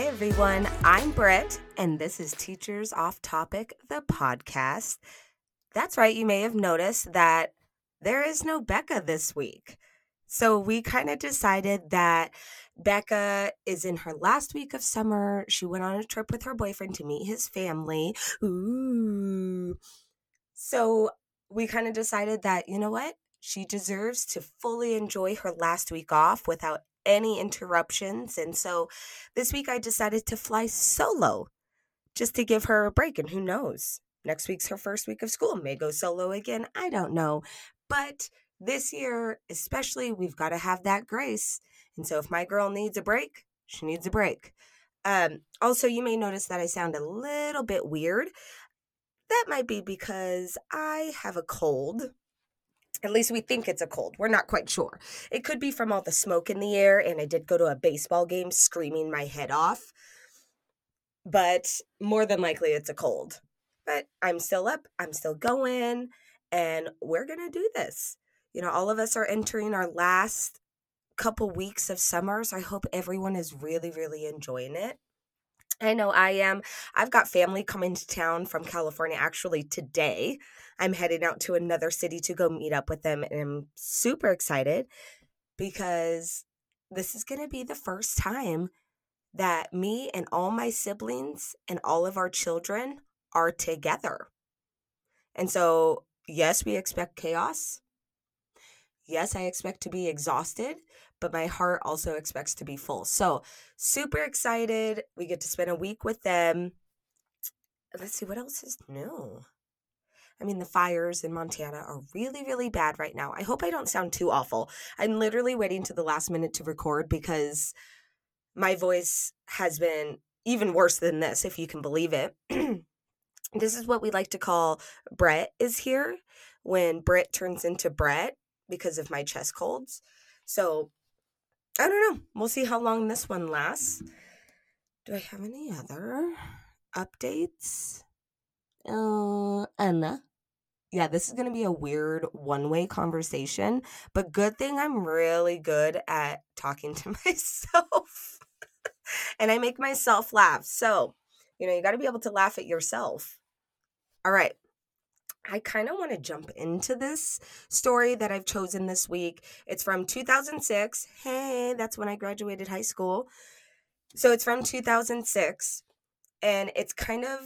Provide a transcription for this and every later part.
Hey everyone, I'm Brett, and this is Teachers Off Topic, the podcast. That's right, you may have noticed that there is no Becca this week. So we kind of decided that Becca is in her last week of summer. She went on a trip with her boyfriend to meet his family. Ooh. So we kind of decided that, you know what? She deserves to fully enjoy her last week off without any interruptions. And so this week I decided to fly solo just to give her a break. And who knows? Next week's her first week of school. May go solo again. I don't know. But this year, especially, we've got to have that grace. And so if my girl needs a break, she needs a break. Um, also, you may notice that I sound a little bit weird. That might be because I have a cold. At least we think it's a cold. We're not quite sure. It could be from all the smoke in the air, and I did go to a baseball game screaming my head off. But more than likely, it's a cold. But I'm still up, I'm still going, and we're going to do this. You know, all of us are entering our last couple weeks of summer, so I hope everyone is really, really enjoying it. I know I am. I've got family coming to town from California actually today. I'm heading out to another city to go meet up with them, and I'm super excited because this is going to be the first time that me and all my siblings and all of our children are together. And so, yes, we expect chaos. Yes, I expect to be exhausted, but my heart also expects to be full. So, super excited. We get to spend a week with them. Let's see what else is new. I mean, the fires in Montana are really, really bad right now. I hope I don't sound too awful. I'm literally waiting to the last minute to record because my voice has been even worse than this, if you can believe it. this is what we like to call Brett is here when Brett turns into Brett because of my chest colds. So I don't know. We'll see how long this one lasts. Do I have any other updates? Uh, Anna. Yeah, this is going to be a weird one way conversation, but good thing I'm really good at talking to myself and I make myself laugh. So, you know, you got to be able to laugh at yourself. All right. I kind of want to jump into this story that I've chosen this week. It's from 2006. Hey, that's when I graduated high school. So it's from 2006. And it's kind of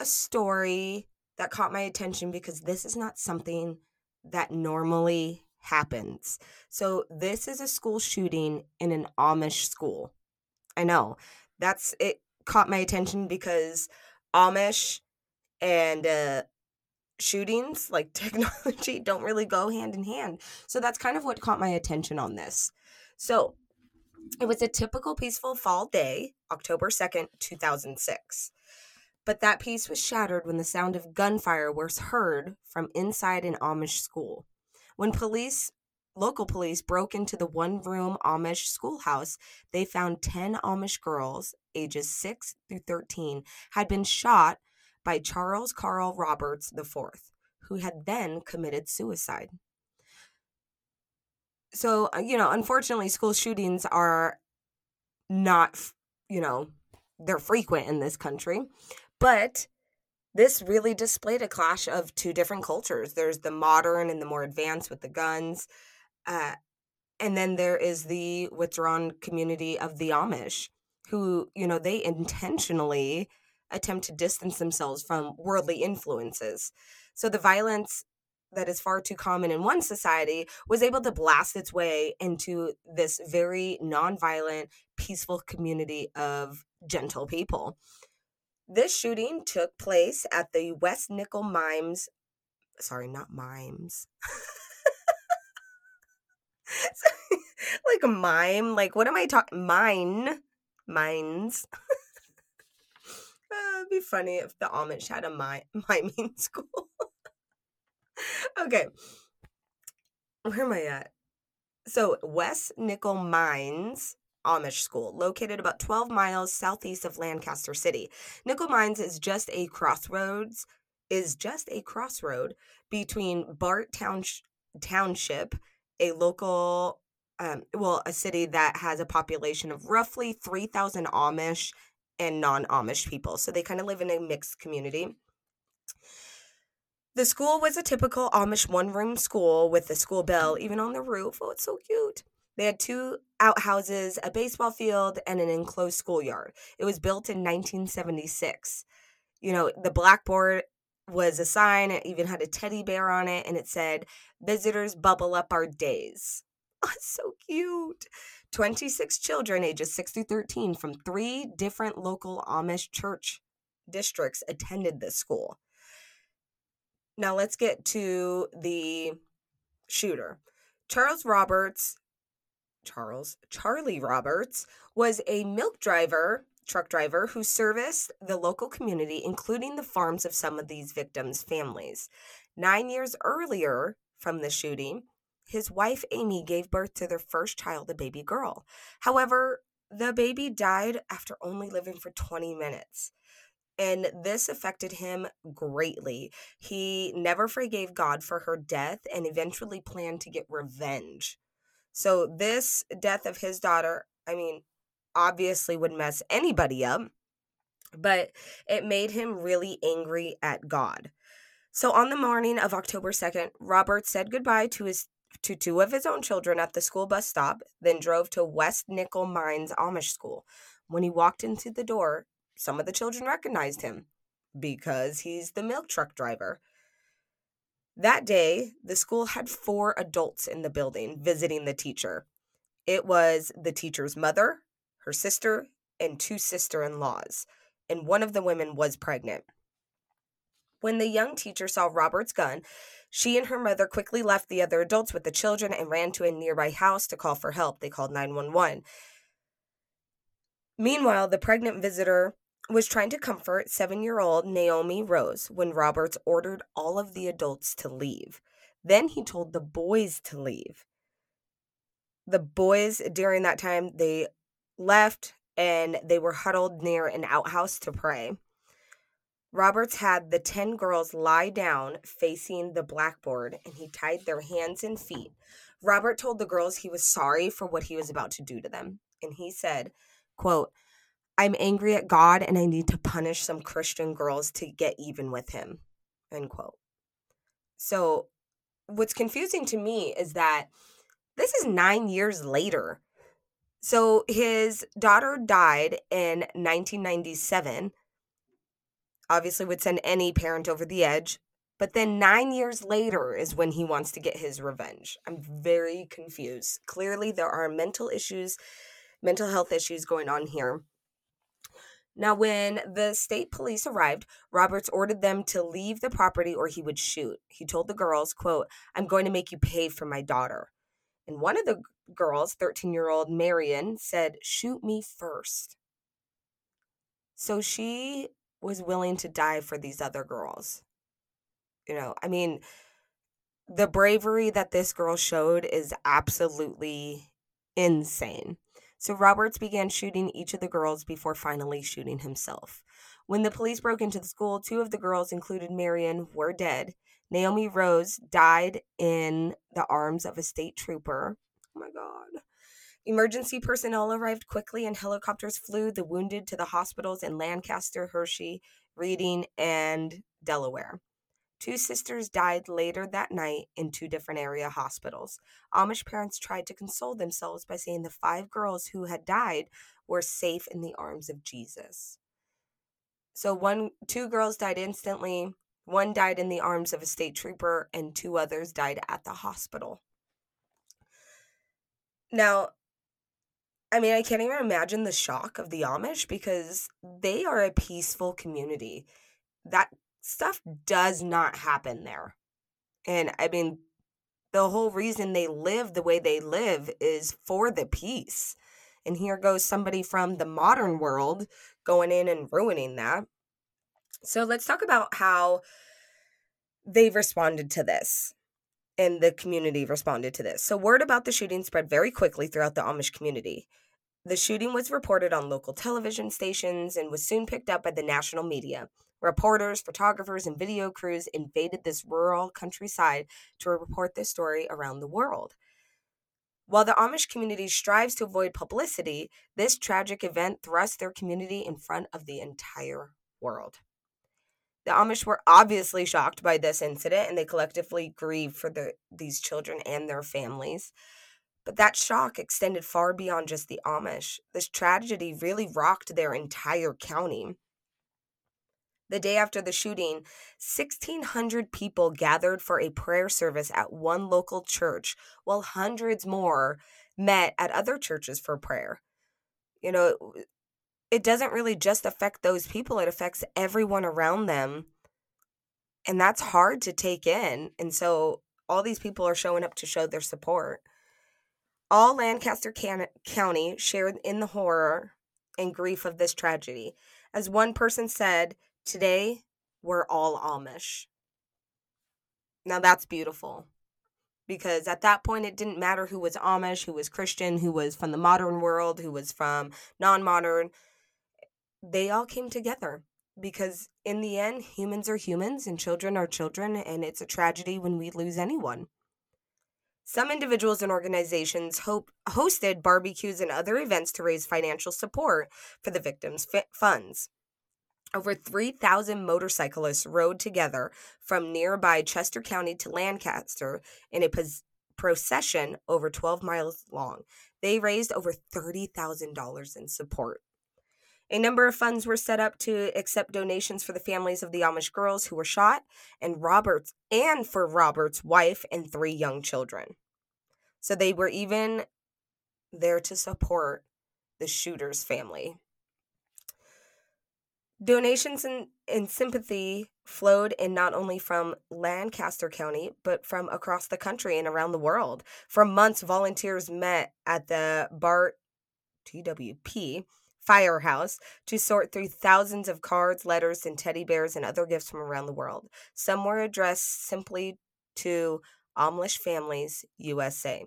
a story that caught my attention because this is not something that normally happens. So this is a school shooting in an Amish school. I know. That's it caught my attention because Amish and uh, shootings, like technology, don't really go hand in hand. So that's kind of what caught my attention on this. So it was a typical peaceful fall day, October 2nd, 2006. But that peace was shattered when the sound of gunfire was heard from inside an Amish school. When police local police broke into the one room Amish schoolhouse, they found 10 Amish girls, ages 6 through 13, had been shot by Charles Carl Roberts IV, who had then committed suicide. So, uh, you know, unfortunately, school shootings are not, you know, they're frequent in this country, but this really displayed a clash of two different cultures. There's the modern and the more advanced with the guns. Uh, and then there is the withdrawn community of the Amish, who, you know, they intentionally attempt to distance themselves from worldly influences. So the violence that is far too common in one society was able to blast its way into this very nonviolent, peaceful community of gentle people. This shooting took place at the West Nickel Mimes, sorry, not Mimes. like a mime, like what am I talking? Mine, mines. It'd be funny if the Amish had a my miming school. okay. Where am I at? So, West Nickel Mines Amish School, located about 12 miles southeast of Lancaster City. Nickel Mines is just a crossroads, is just a crossroad between Bart Townsh- Township, a local um, well, a city that has a population of roughly 3,000 Amish and non Amish people. So they kind of live in a mixed community. The school was a typical Amish one room school with the school bell even on the roof. Oh, it's so cute. They had two outhouses, a baseball field, and an enclosed schoolyard. It was built in 1976. You know, the blackboard was a sign, it even had a teddy bear on it, and it said, Visitors bubble up our days. Oh, it's so cute. 26 children ages 6 through 13 from three different local Amish church districts attended this school. Now let's get to the shooter. Charles Roberts, Charles, Charlie Roberts was a milk driver, truck driver who serviced the local community, including the farms of some of these victims' families. Nine years earlier from the shooting, his wife Amy gave birth to their first child, a baby girl. However, the baby died after only living for 20 minutes. And this affected him greatly. He never forgave God for her death and eventually planned to get revenge. So, this death of his daughter, I mean, obviously would mess anybody up, but it made him really angry at God. So, on the morning of October 2nd, Robert said goodbye to his to two of his own children at the school bus stop, then drove to West Nickel Mines Amish School. When he walked into the door, some of the children recognized him because he's the milk truck driver. That day, the school had four adults in the building visiting the teacher. It was the teacher's mother, her sister, and two sister in laws, and one of the women was pregnant. When the young teacher saw Robert's gun, she and her mother quickly left the other adults with the children and ran to a nearby house to call for help. They called 911. Meanwhile, the pregnant visitor was trying to comfort seven year old Naomi Rose when Roberts ordered all of the adults to leave. Then he told the boys to leave. The boys, during that time, they left and they were huddled near an outhouse to pray. Roberts had the 10 girls lie down facing the blackboard and he tied their hands and feet. Robert told the girls he was sorry for what he was about to do to them. And he said, quote, I'm angry at God and I need to punish some Christian girls to get even with him. End quote. So, what's confusing to me is that this is nine years later. So, his daughter died in 1997. Obviously, would send any parent over the edge. But then nine years later is when he wants to get his revenge. I'm very confused. Clearly, there are mental issues, mental health issues going on here now, when the state police arrived, Roberts ordered them to leave the property or he would shoot. He told the girls, quote, I'm going to make you pay for my daughter. And one of the girls, 13 year old Marion, said, Shoot me first. So she was willing to die for these other girls. You know, I mean, the bravery that this girl showed is absolutely insane. So Roberts began shooting each of the girls before finally shooting himself. When the police broke into the school, two of the girls, included Marion, were dead. Naomi Rose died in the arms of a state trooper. Oh my God. Emergency personnel arrived quickly and helicopters flew the wounded to the hospitals in Lancaster, Hershey, Reading, and Delaware. Two sisters died later that night in two different area hospitals. Amish parents tried to console themselves by saying the five girls who had died were safe in the arms of Jesus. So one two girls died instantly, one died in the arms of a state trooper and two others died at the hospital. Now, I mean, I can't even imagine the shock of the Amish because they are a peaceful community. That stuff does not happen there. And I mean, the whole reason they live the way they live is for the peace. And here goes somebody from the modern world going in and ruining that. So let's talk about how they've responded to this and the community responded to this. So, word about the shooting spread very quickly throughout the Amish community. The shooting was reported on local television stations and was soon picked up by the national media. Reporters, photographers, and video crews invaded this rural countryside to report this story around the world. While the Amish community strives to avoid publicity, this tragic event thrust their community in front of the entire world. The Amish were obviously shocked by this incident and they collectively grieved for the, these children and their families. But that shock extended far beyond just the Amish. This tragedy really rocked their entire county. The day after the shooting, 1,600 people gathered for a prayer service at one local church, while hundreds more met at other churches for prayer. You know, it doesn't really just affect those people, it affects everyone around them. And that's hard to take in. And so all these people are showing up to show their support. All Lancaster Can- County shared in the horror and grief of this tragedy. As one person said, Today, we're all Amish. Now that's beautiful because at that point it didn't matter who was Amish, who was Christian, who was from the modern world, who was from non modern they all came together because in the end humans are humans and children are children and it's a tragedy when we lose anyone some individuals and organizations hope, hosted barbecues and other events to raise financial support for the victims' funds. Over 3,000 motorcyclists rode together from nearby Chester County to Lancaster in a pos- procession over 12 miles long. They raised over $30,000 in support. A number of funds were set up to accept donations for the families of the Amish girls who were shot and Roberts and for Robert's wife and three young children. So they were even there to support the shooter's family. Donations and, and sympathy flowed in not only from Lancaster County, but from across the country and around the world. For months, volunteers met at the BART TWP firehouse to sort through thousands of cards, letters, and teddy bears and other gifts from around the world. Some were addressed simply to Amish Families USA.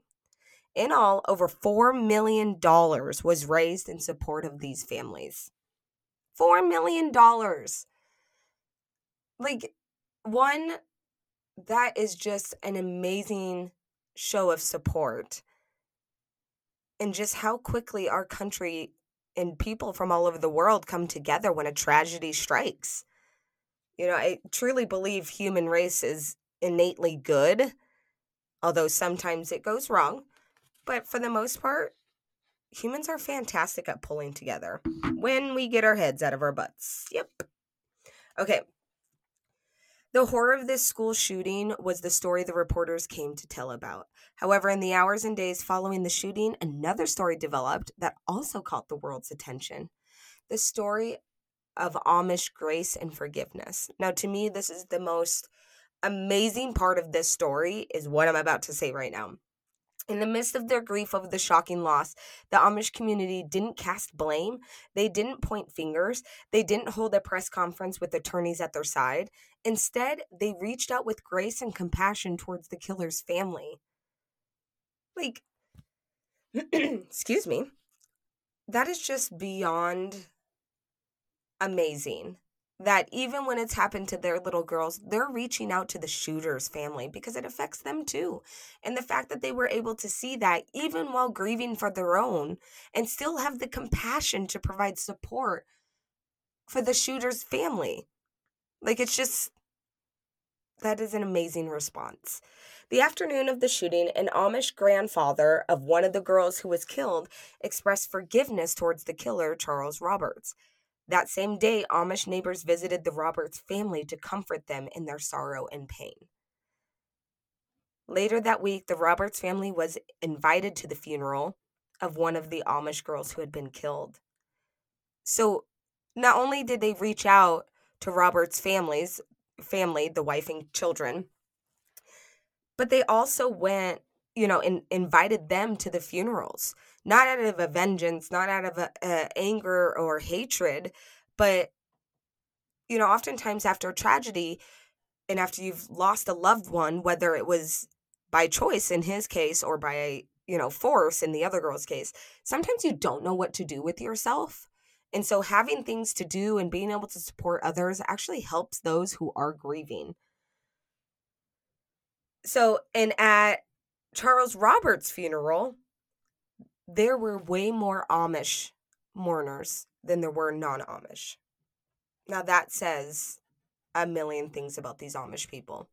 In all, over $4 million was raised in support of these families. $4 million. Like, one, that is just an amazing show of support. And just how quickly our country and people from all over the world come together when a tragedy strikes. You know, I truly believe human race is innately good, although sometimes it goes wrong. But for the most part, humans are fantastic at pulling together when we get our heads out of our butts. Yep. Okay, the horror of this school shooting was the story the reporters came to tell about. However, in the hours and days following the shooting, another story developed that also caught the world's attention. The story of Amish grace and forgiveness. Now, to me, this is the most amazing part of this story, is what I'm about to say right now. In the midst of their grief over the shocking loss, the Amish community didn't cast blame. They didn't point fingers. They didn't hold a press conference with attorneys at their side. Instead, they reached out with grace and compassion towards the killer's family. Like, excuse me, that is just beyond amazing that even when it's happened to their little girls, they're reaching out to the shooter's family because it affects them too. And the fact that they were able to see that even while grieving for their own and still have the compassion to provide support for the shooter's family. Like it's just, that is an amazing response. The afternoon of the shooting, an Amish grandfather of one of the girls who was killed expressed forgiveness towards the killer, Charles Roberts. That same day, Amish neighbors visited the Roberts family to comfort them in their sorrow and pain. Later that week, the Roberts family was invited to the funeral of one of the Amish girls who had been killed. So, not only did they reach out to Roberts' families, family, the wife and children, but they also went, you know, and invited them to the funerals not out of a vengeance, not out of a, a anger or hatred, but you know, oftentimes after a tragedy and after you've lost a loved one, whether it was by choice in his case or by, you know, force in the other girl's case, sometimes you don't know what to do with yourself. And so having things to do and being able to support others actually helps those who are grieving. So, and at Charles Roberts' funeral, there were way more Amish mourners than there were non Amish. Now, that says a million things about these Amish people.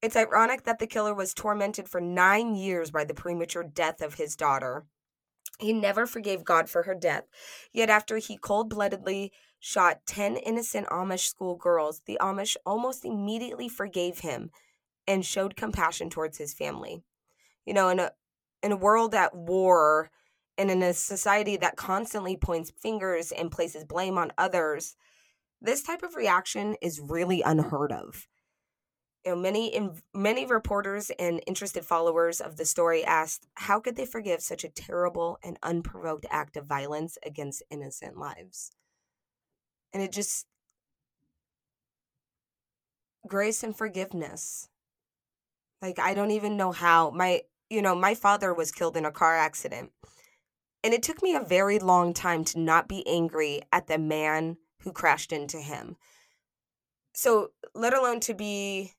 It's ironic that the killer was tormented for nine years by the premature death of his daughter. He never forgave God for her death, yet, after he cold bloodedly shot 10 innocent Amish schoolgirls, the Amish almost immediately forgave him and showed compassion towards his family. You know, in a uh, in a world at war and in a society that constantly points fingers and places blame on others, this type of reaction is really unheard of. You know, many in, many reporters and interested followers of the story asked, how could they forgive such a terrible and unprovoked act of violence against innocent lives? And it just grace and forgiveness. Like I don't even know how my you know, my father was killed in a car accident. And it took me a very long time to not be angry at the man who crashed into him. So, let alone to be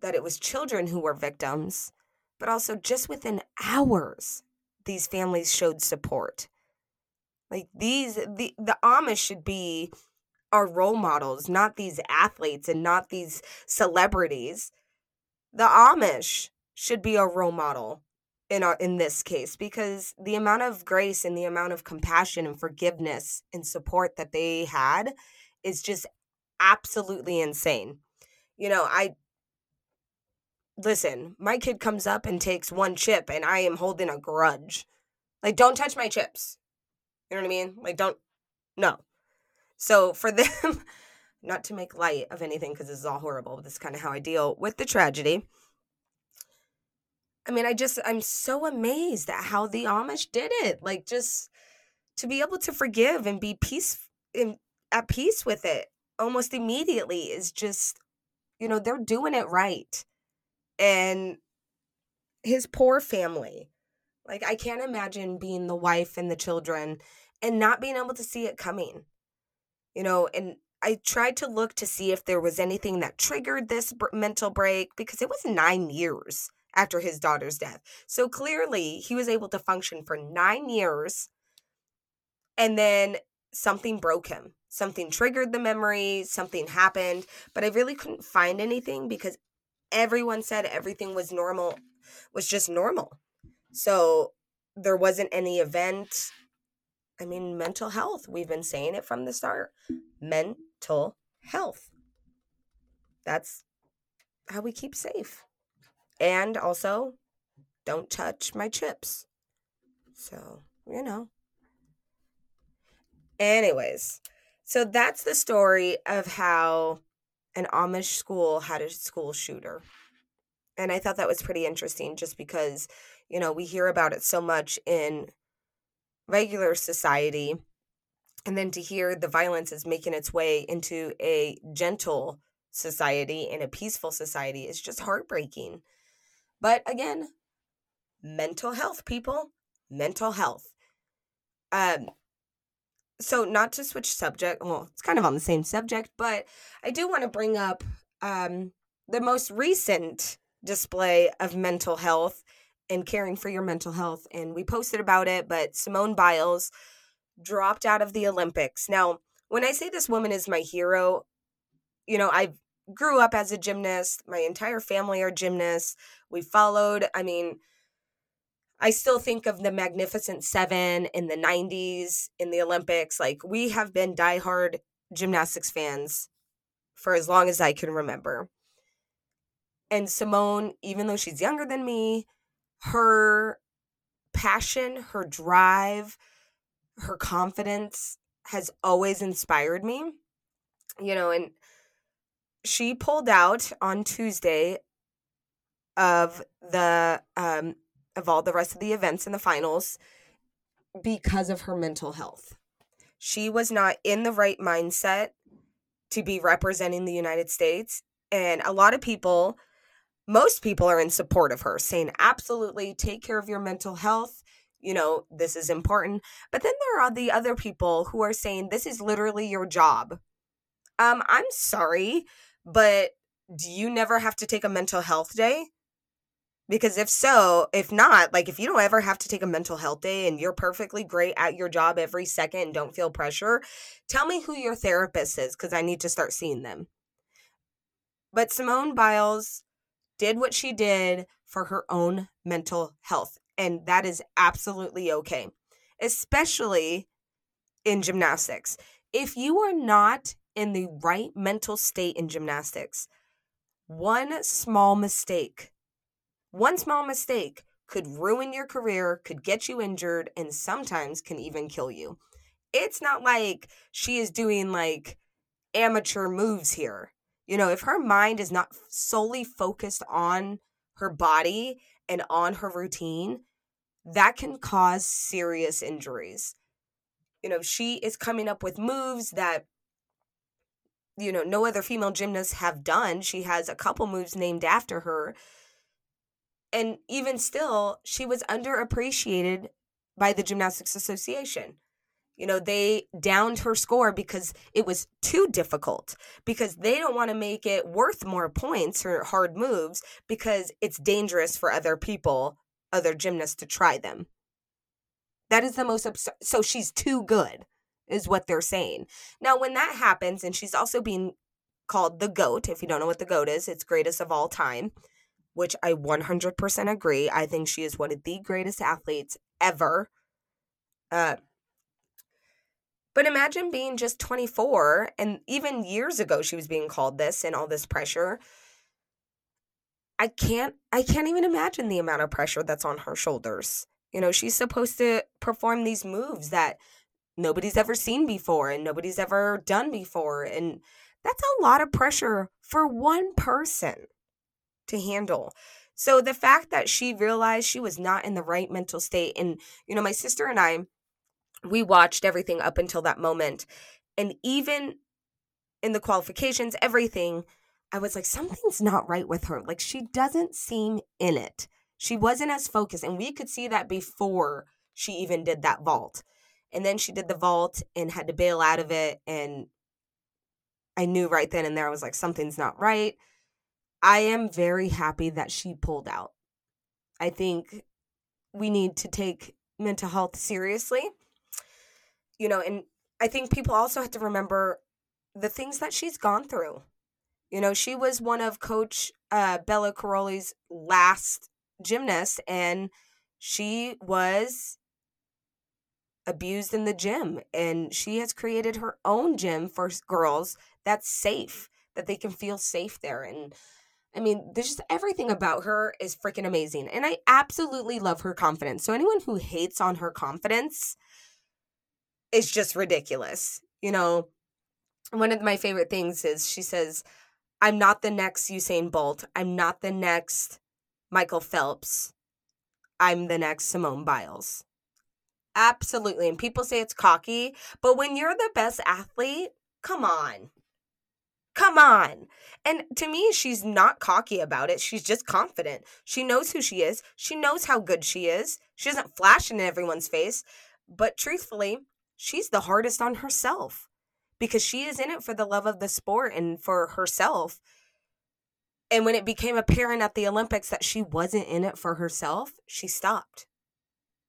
that it was children who were victims, but also just within hours, these families showed support. Like these, the, the Amish should be our role models, not these athletes and not these celebrities. The Amish should be a role model in our in this case because the amount of grace and the amount of compassion and forgiveness and support that they had is just absolutely insane. You know, I listen, my kid comes up and takes one chip and I am holding a grudge. Like don't touch my chips. You know what I mean? Like don't no. So for them not to make light of anything because this is all horrible, but this is kind of how I deal with the tragedy I mean, I just, I'm so amazed at how the Amish did it. Like, just to be able to forgive and be peace in, at peace with it almost immediately is just, you know, they're doing it right. And his poor family, like, I can't imagine being the wife and the children and not being able to see it coming, you know, and I tried to look to see if there was anything that triggered this mental break because it was nine years after his daughter's death. So clearly, he was able to function for nine years and then something broke him. Something triggered the memory, something happened, but I really couldn't find anything because everyone said everything was normal, was just normal. So there wasn't any event. I mean, mental health. We've been saying it from the start. Mental health. That's how we keep safe. And also, don't touch my chips. So, you know. Anyways, so that's the story of how an Amish school had a school shooter. And I thought that was pretty interesting just because, you know, we hear about it so much in regular society. And then to hear the violence is making its way into a gentle society and a peaceful society is just heartbreaking. But again, mental health, people, mental health. Um, so not to switch subject, well, it's kind of on the same subject, but I do want to bring up um, the most recent display of mental health and caring for your mental health. And we posted about it, but Simone Biles dropped out of the Olympics. Now, when I say this woman is my hero, you know, I've grew up as a gymnast. My entire family are gymnasts. We followed, I mean, I still think of the Magnificent Seven in the 90s in the Olympics. Like, we have been diehard gymnastics fans for as long as I can remember. And Simone, even though she's younger than me, her passion, her drive, her confidence has always inspired me. You know, and she pulled out on Tuesday of the um of all the rest of the events in the finals because of her mental health. She was not in the right mindset to be representing the United States and a lot of people most people are in support of her saying absolutely take care of your mental health. You know this is important. But then there are the other people who are saying this is literally your job. Um i'm sorry but do you never have to take a mental health day? Because if so, if not, like if you don't ever have to take a mental health day and you're perfectly great at your job every second and don't feel pressure, tell me who your therapist is because I need to start seeing them. But Simone Biles did what she did for her own mental health. And that is absolutely okay, especially in gymnastics. If you are not in the right mental state in gymnastics, one small mistake, one small mistake could ruin your career, could get you injured, and sometimes can even kill you. It's not like she is doing like amateur moves here. You know, if her mind is not solely focused on her body and on her routine, that can cause serious injuries. You know, she is coming up with moves that you know no other female gymnasts have done. She has a couple moves named after her. And even still, she was underappreciated by the Gymnastics Association. You know, they downed her score because it was too difficult, because they don't want to make it worth more points or hard moves because it's dangerous for other people, other gymnasts to try them. That is the most absurd. So she's too good, is what they're saying. Now, when that happens, and she's also being called the GOAT, if you don't know what the GOAT is, it's greatest of all time, which I 100% agree. I think she is one of the greatest athletes ever. Uh, but imagine being just 24 and even years ago she was being called this and all this pressure. I can't I can't even imagine the amount of pressure that's on her shoulders. You know, she's supposed to perform these moves that nobody's ever seen before and nobody's ever done before and that's a lot of pressure for one person to handle. So the fact that she realized she was not in the right mental state and you know my sister and I we watched everything up until that moment. And even in the qualifications, everything, I was like, something's not right with her. Like, she doesn't seem in it. She wasn't as focused. And we could see that before she even did that vault. And then she did the vault and had to bail out of it. And I knew right then and there, I was like, something's not right. I am very happy that she pulled out. I think we need to take mental health seriously you know, and I think people also have to remember the things that she's gone through. You know, she was one of Coach uh, Bela Karolyi's last gymnasts, and she was abused in the gym. And she has created her own gym for girls that's safe, that they can feel safe there. And I mean, there's just everything about her is freaking amazing. And I absolutely love her confidence. So, anyone who hates on her confidence, is just ridiculous. You know, one of my favorite things is she says, I'm not the next Usain Bolt. I'm not the next Michael Phelps. I'm the next Simone Biles. Absolutely. And people say it's cocky, but when you're the best athlete, come on. Come on. And to me, she's not cocky about it. She's just confident. She knows who she is. She knows how good she is. She doesn't flash in everyone's face. But truthfully, she's the hardest on herself because she is in it for the love of the sport and for herself. And when it became apparent at the Olympics that she wasn't in it for herself, she stopped.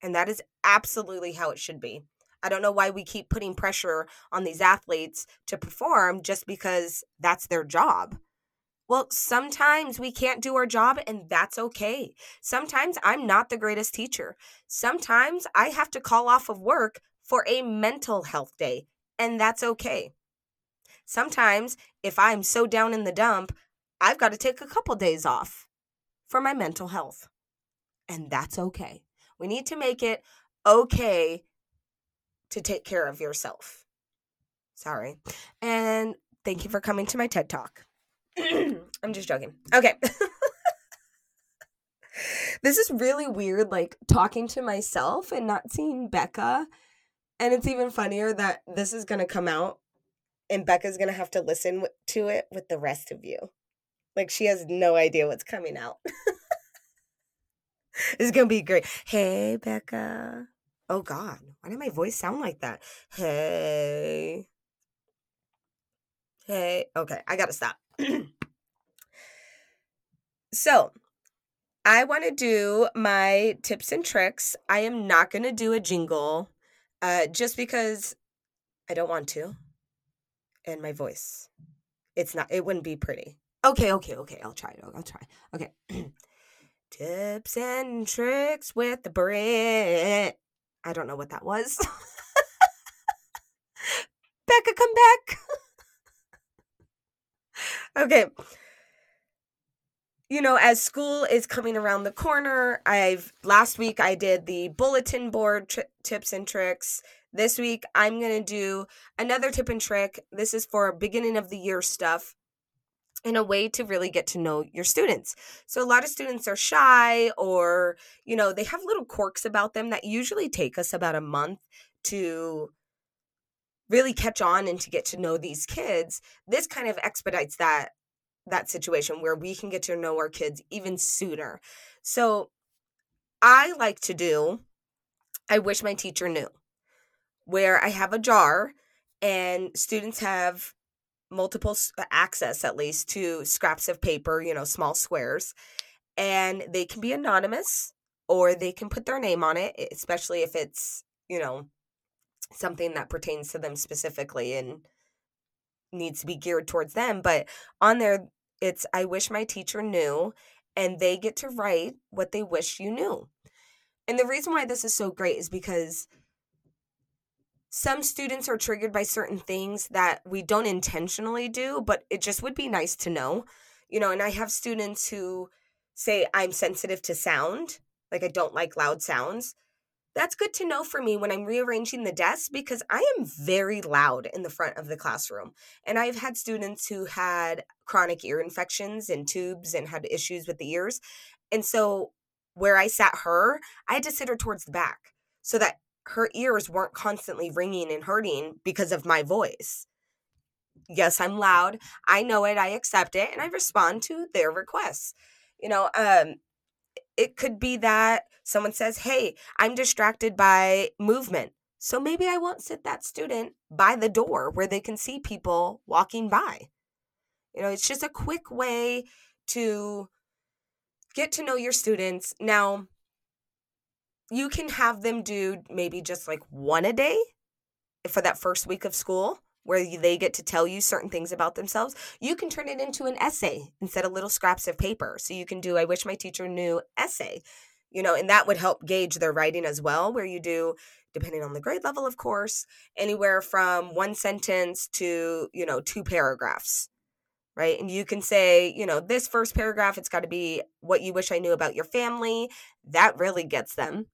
And that is absolutely how it should be. I don't know why we keep putting pressure on these athletes to perform just because that's their job. Well, sometimes we can't do our job, and that's okay. Sometimes I'm not the greatest teacher. Sometimes I have to call off of work for a mental health day, and that's okay. Sometimes, if I'm so down in the dump, I've got to take a couple days off for my mental health, and that's okay. We need to make it okay to take care of yourself. Sorry. And thank you for coming to my TED Talk. I'm just joking. Okay. this is really weird, like talking to myself and not seeing Becca and it's even funnier that this is going to come out and Becca's going to have to listen to it with the rest of you. Like she has no idea what's coming out. it's to be great. Hey, Becca. Oh, God. Why did my voice sound like that? Hey. Hey. Okay, I got to stop. so, I want to do my tips and tricks. I am not to do a jingle uh, just because I don't want to. And my voice. It's not, it wouldn't be pretty. Okay, okay, okay. I'll try it. I'll try. Okay. tips and tricks with the Brit. I don't know what that was. Becca, come back. okay you know, as school is coming around the corner, I've last week I did the bulletin board tri- tips and tricks. This week I'm going to do another tip and trick. This is for beginning of the year stuff in a way to really get to know your students. So a lot of students are shy or, you know, they have little quirks about them that usually take us about a month to really catch on and to get to know these kids. This kind of expedites that that situation where we can get to know our kids even sooner. So I like to do I wish my teacher knew where I have a jar and students have multiple uh, access at least to scraps of paper, you know, small squares, and they can be anonymous or they can put their name on it, especially if it's, you know, something that pertains to them specifically and needs to be geared towards them. But on there, it's I wish my teacher knew, and they get to write what they wish you knew. And the reason why this is so great is because some students are triggered by certain things that we don't intentionally do, but it just would be nice to know. You know, and I have students who say, I'm sensitive to sound, like I don't like loud sounds that's good to know for me when I'm rearranging the desk because I am very loud in the front of the classroom. And I've had students who had chronic ear infections and tubes and had issues with the ears. And so where I sat her, I had to sit her towards the back so that her ears weren't constantly ringing and hurting because of my voice. Yes, I'm loud. I know it. I accept it and I respond to their requests. You know, um it could be that someone says, Hey, I'm distracted by movement. So maybe I won't sit that student by the door where they can see people walking by. You know, it's just a quick way to get to know your students. Now, you can have them do maybe just like one a day for that first week of school where they get to tell you certain things about themselves, you can turn it into an essay instead of little scraps of paper. So you can do, I wish my teacher knew essay, you know, and that would help gauge their writing as well, where you do, depending on the grade level, of course, anywhere from one sentence to, you know, two paragraphs. Right. And you can say, you know, this first paragraph, it's got to be what you wish I knew about your family. That really gets them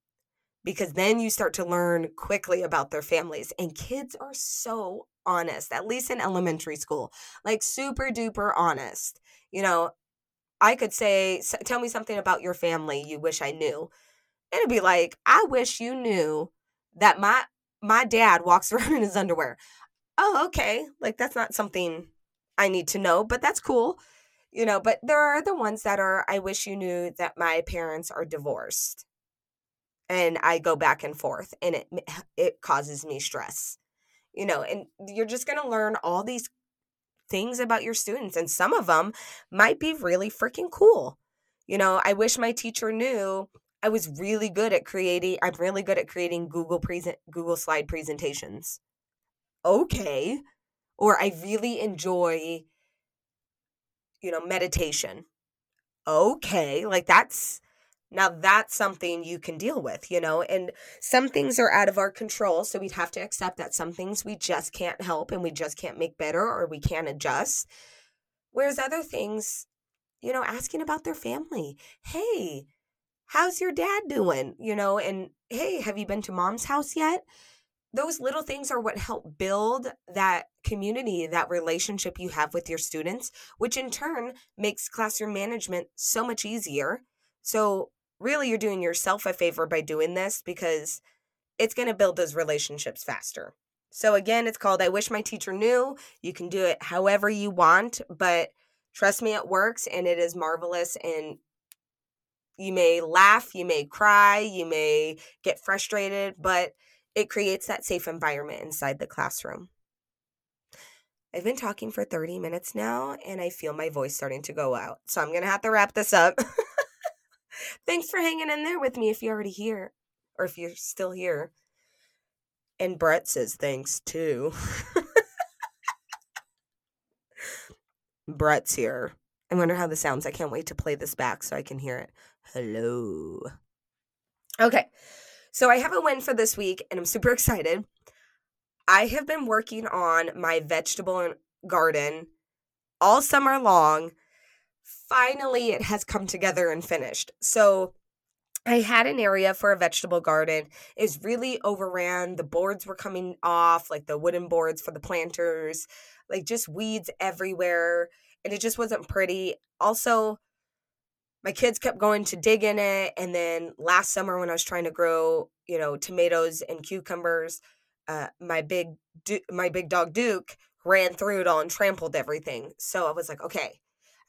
because then you start to learn quickly about their families. And kids are so honest, at least in elementary school, like super duper honest. You know, I could say, Tell me something about your family you wish I knew. And it'd be like, I wish you knew that my my dad walks around in his underwear. Oh, okay. Like that's not something I need to know, but that's cool. You know, but there are the ones that are I wish you knew that my parents are divorced. And I go back and forth and it it causes me stress you know, and you're just going to learn all these things about your students and some of them might be really freaking cool. You know, I wish my teacher knew I was really good at creating I'm really good at creating Google present Google slide presentations. Okay. Or I really enjoy you know, meditation. Okay, like that's now that's something you can deal with, you know, and some things are out of our control. So we'd have to accept that some things we just can't help and we just can't make better or we can't adjust. Whereas other things, you know, asking about their family. Hey, how's your dad doing? You know, and hey, have you been to mom's house yet? Those little things are what help build that community, that relationship you have with your students, which in turn makes classroom management so much easier. So really you're doing yourself a favor by doing this because it's going to build those relationships faster. So again, it's called I Wish My Teacher Knew. You can do it however you want, but trust me, it works and it is marvelous. And you may laugh, you may cry, you may get frustrated, but it creates that safe environment inside the classroom. I've been talking for 30 minutes now and I feel my voice starting to go out. So I'm going to have to wrap this up. Thanks for hanging in there with me if you're already here or if you're still here. And Brett says thanks too. Brett's here. I wonder how this sounds. I can't wait to play this back so I can hear it. Hello. Okay. So I have a win for this week and I'm super excited. I have been working on my vegetable garden all summer long. Finally, it has come together and finished. So I had an area for a vegetable garden. Is really overran. The boards were coming off, like the wooden boards for the planters, like just weeds everywhere. And it just wasn't pretty. Also, my kids kept going to dig in it. And then last summer, when I was trying to grow, you know, tomatoes and cucumbers, uh, my big du- my big dog Duke ran through it all and trampled everything. So I was like, okay,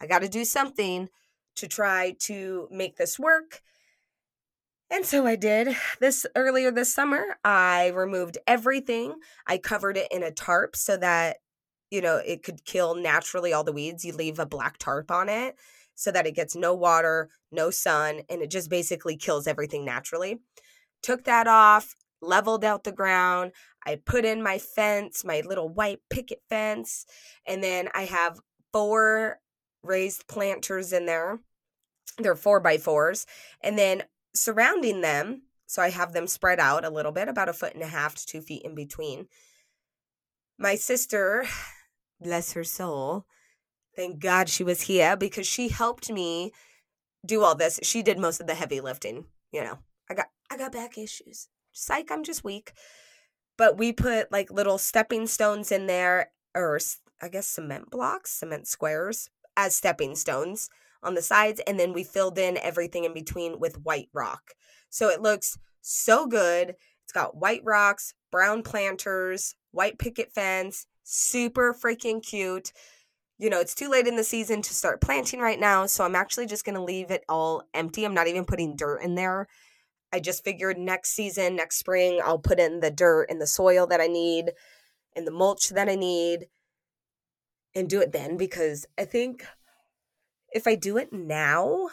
I got to do something to try to make this work. And so I did. This earlier this summer, I removed everything. I covered it in a tarp so that you know it could kill naturally all the weeds. You leave a black tarp on it so that it gets no water, no sun, and it just basically kills everything naturally. Took that off, leveled out the ground. I put in my fence, my little white picket fence, and then I have four raised planters in there. They're four by fours. And then surrounding them, so I have them spread out a little bit, about a foot and a half to two feet in between. My sister, bless her soul, thank God she was here because she helped me do all this. She did most of the heavy lifting. You know, I got I got back issues. Psych, I'm just weak. But we put like little stepping stones in there, or I guess cement blocks, cement squares as stepping stones on the sides. And then we filled in everything in between with white rock. So it looks so good. It's got white rocks, brown planters, white picket fence, super freaking cute. You know, it's too late in the season to start planting right now. So I'm actually just going to leave it all empty. I'm not even putting dirt in there I just figured next season, next spring, I'll put in the dirt and the soil that I need and the mulch that I need and do it then because I think if I do it now,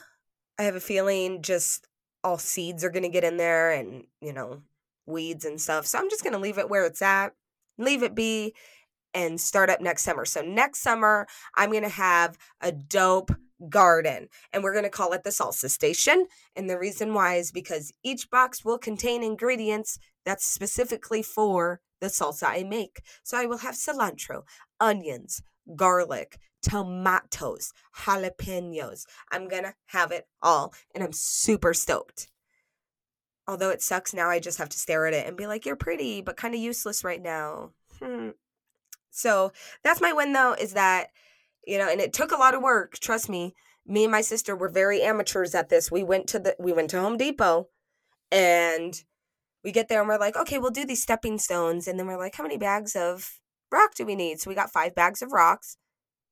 I have a feeling just all seeds are going to get in there and, you know, weeds and stuff. So I'm just going to leave it where it's at, leave it be, and start up next summer. So next summer, I'm going to have a dope garden and we're going to call it the salsa station and the reason why is because each box will contain ingredients that's specifically for the salsa i make so i will have cilantro onions garlic tomatoes jalapenos. I'm to have it all and i'm super stoked. Although it sucks now i just have to stare at it and be like you're pretty but kind of useless right now. Hmm. so that's my win though is that you know and it took a lot of work trust me. Me and my sister were very amateurs at this. We went to the we went to home depot and we get there and we're like okay we'll do these stepping stones and then we're like how many bags of rock do we need so we got five bags of rocks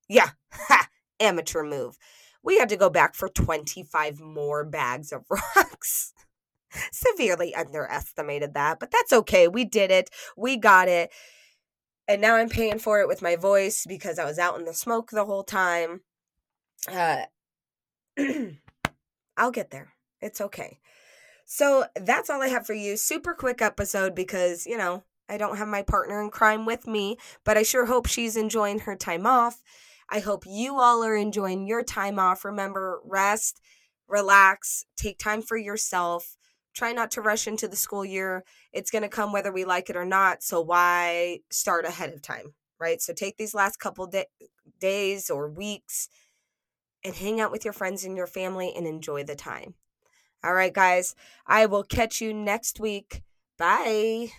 yeah ha, amateur move we had to go back for 25 more bags of rocks severely underestimated that but that's okay we did it we got it and now I'm paying for it with my voice because I was out in the smoke the whole time. Uh, I'll get there. It's okay. So that's all I have for you. Super quick episode because, you know, I don't have my partner in crime with me, but I sure hope she's enjoying her time off. I hope you all are enjoying your time off. Remember, rest, relax, take time for yourself try not to rush into the school year. It's going to come whether we like it or not. So why start ahead of time, right? So take these last couple de- days or weeks and hang out with your friends and your family and enjoy the time. All right, guys, I will catch you next week. Bye.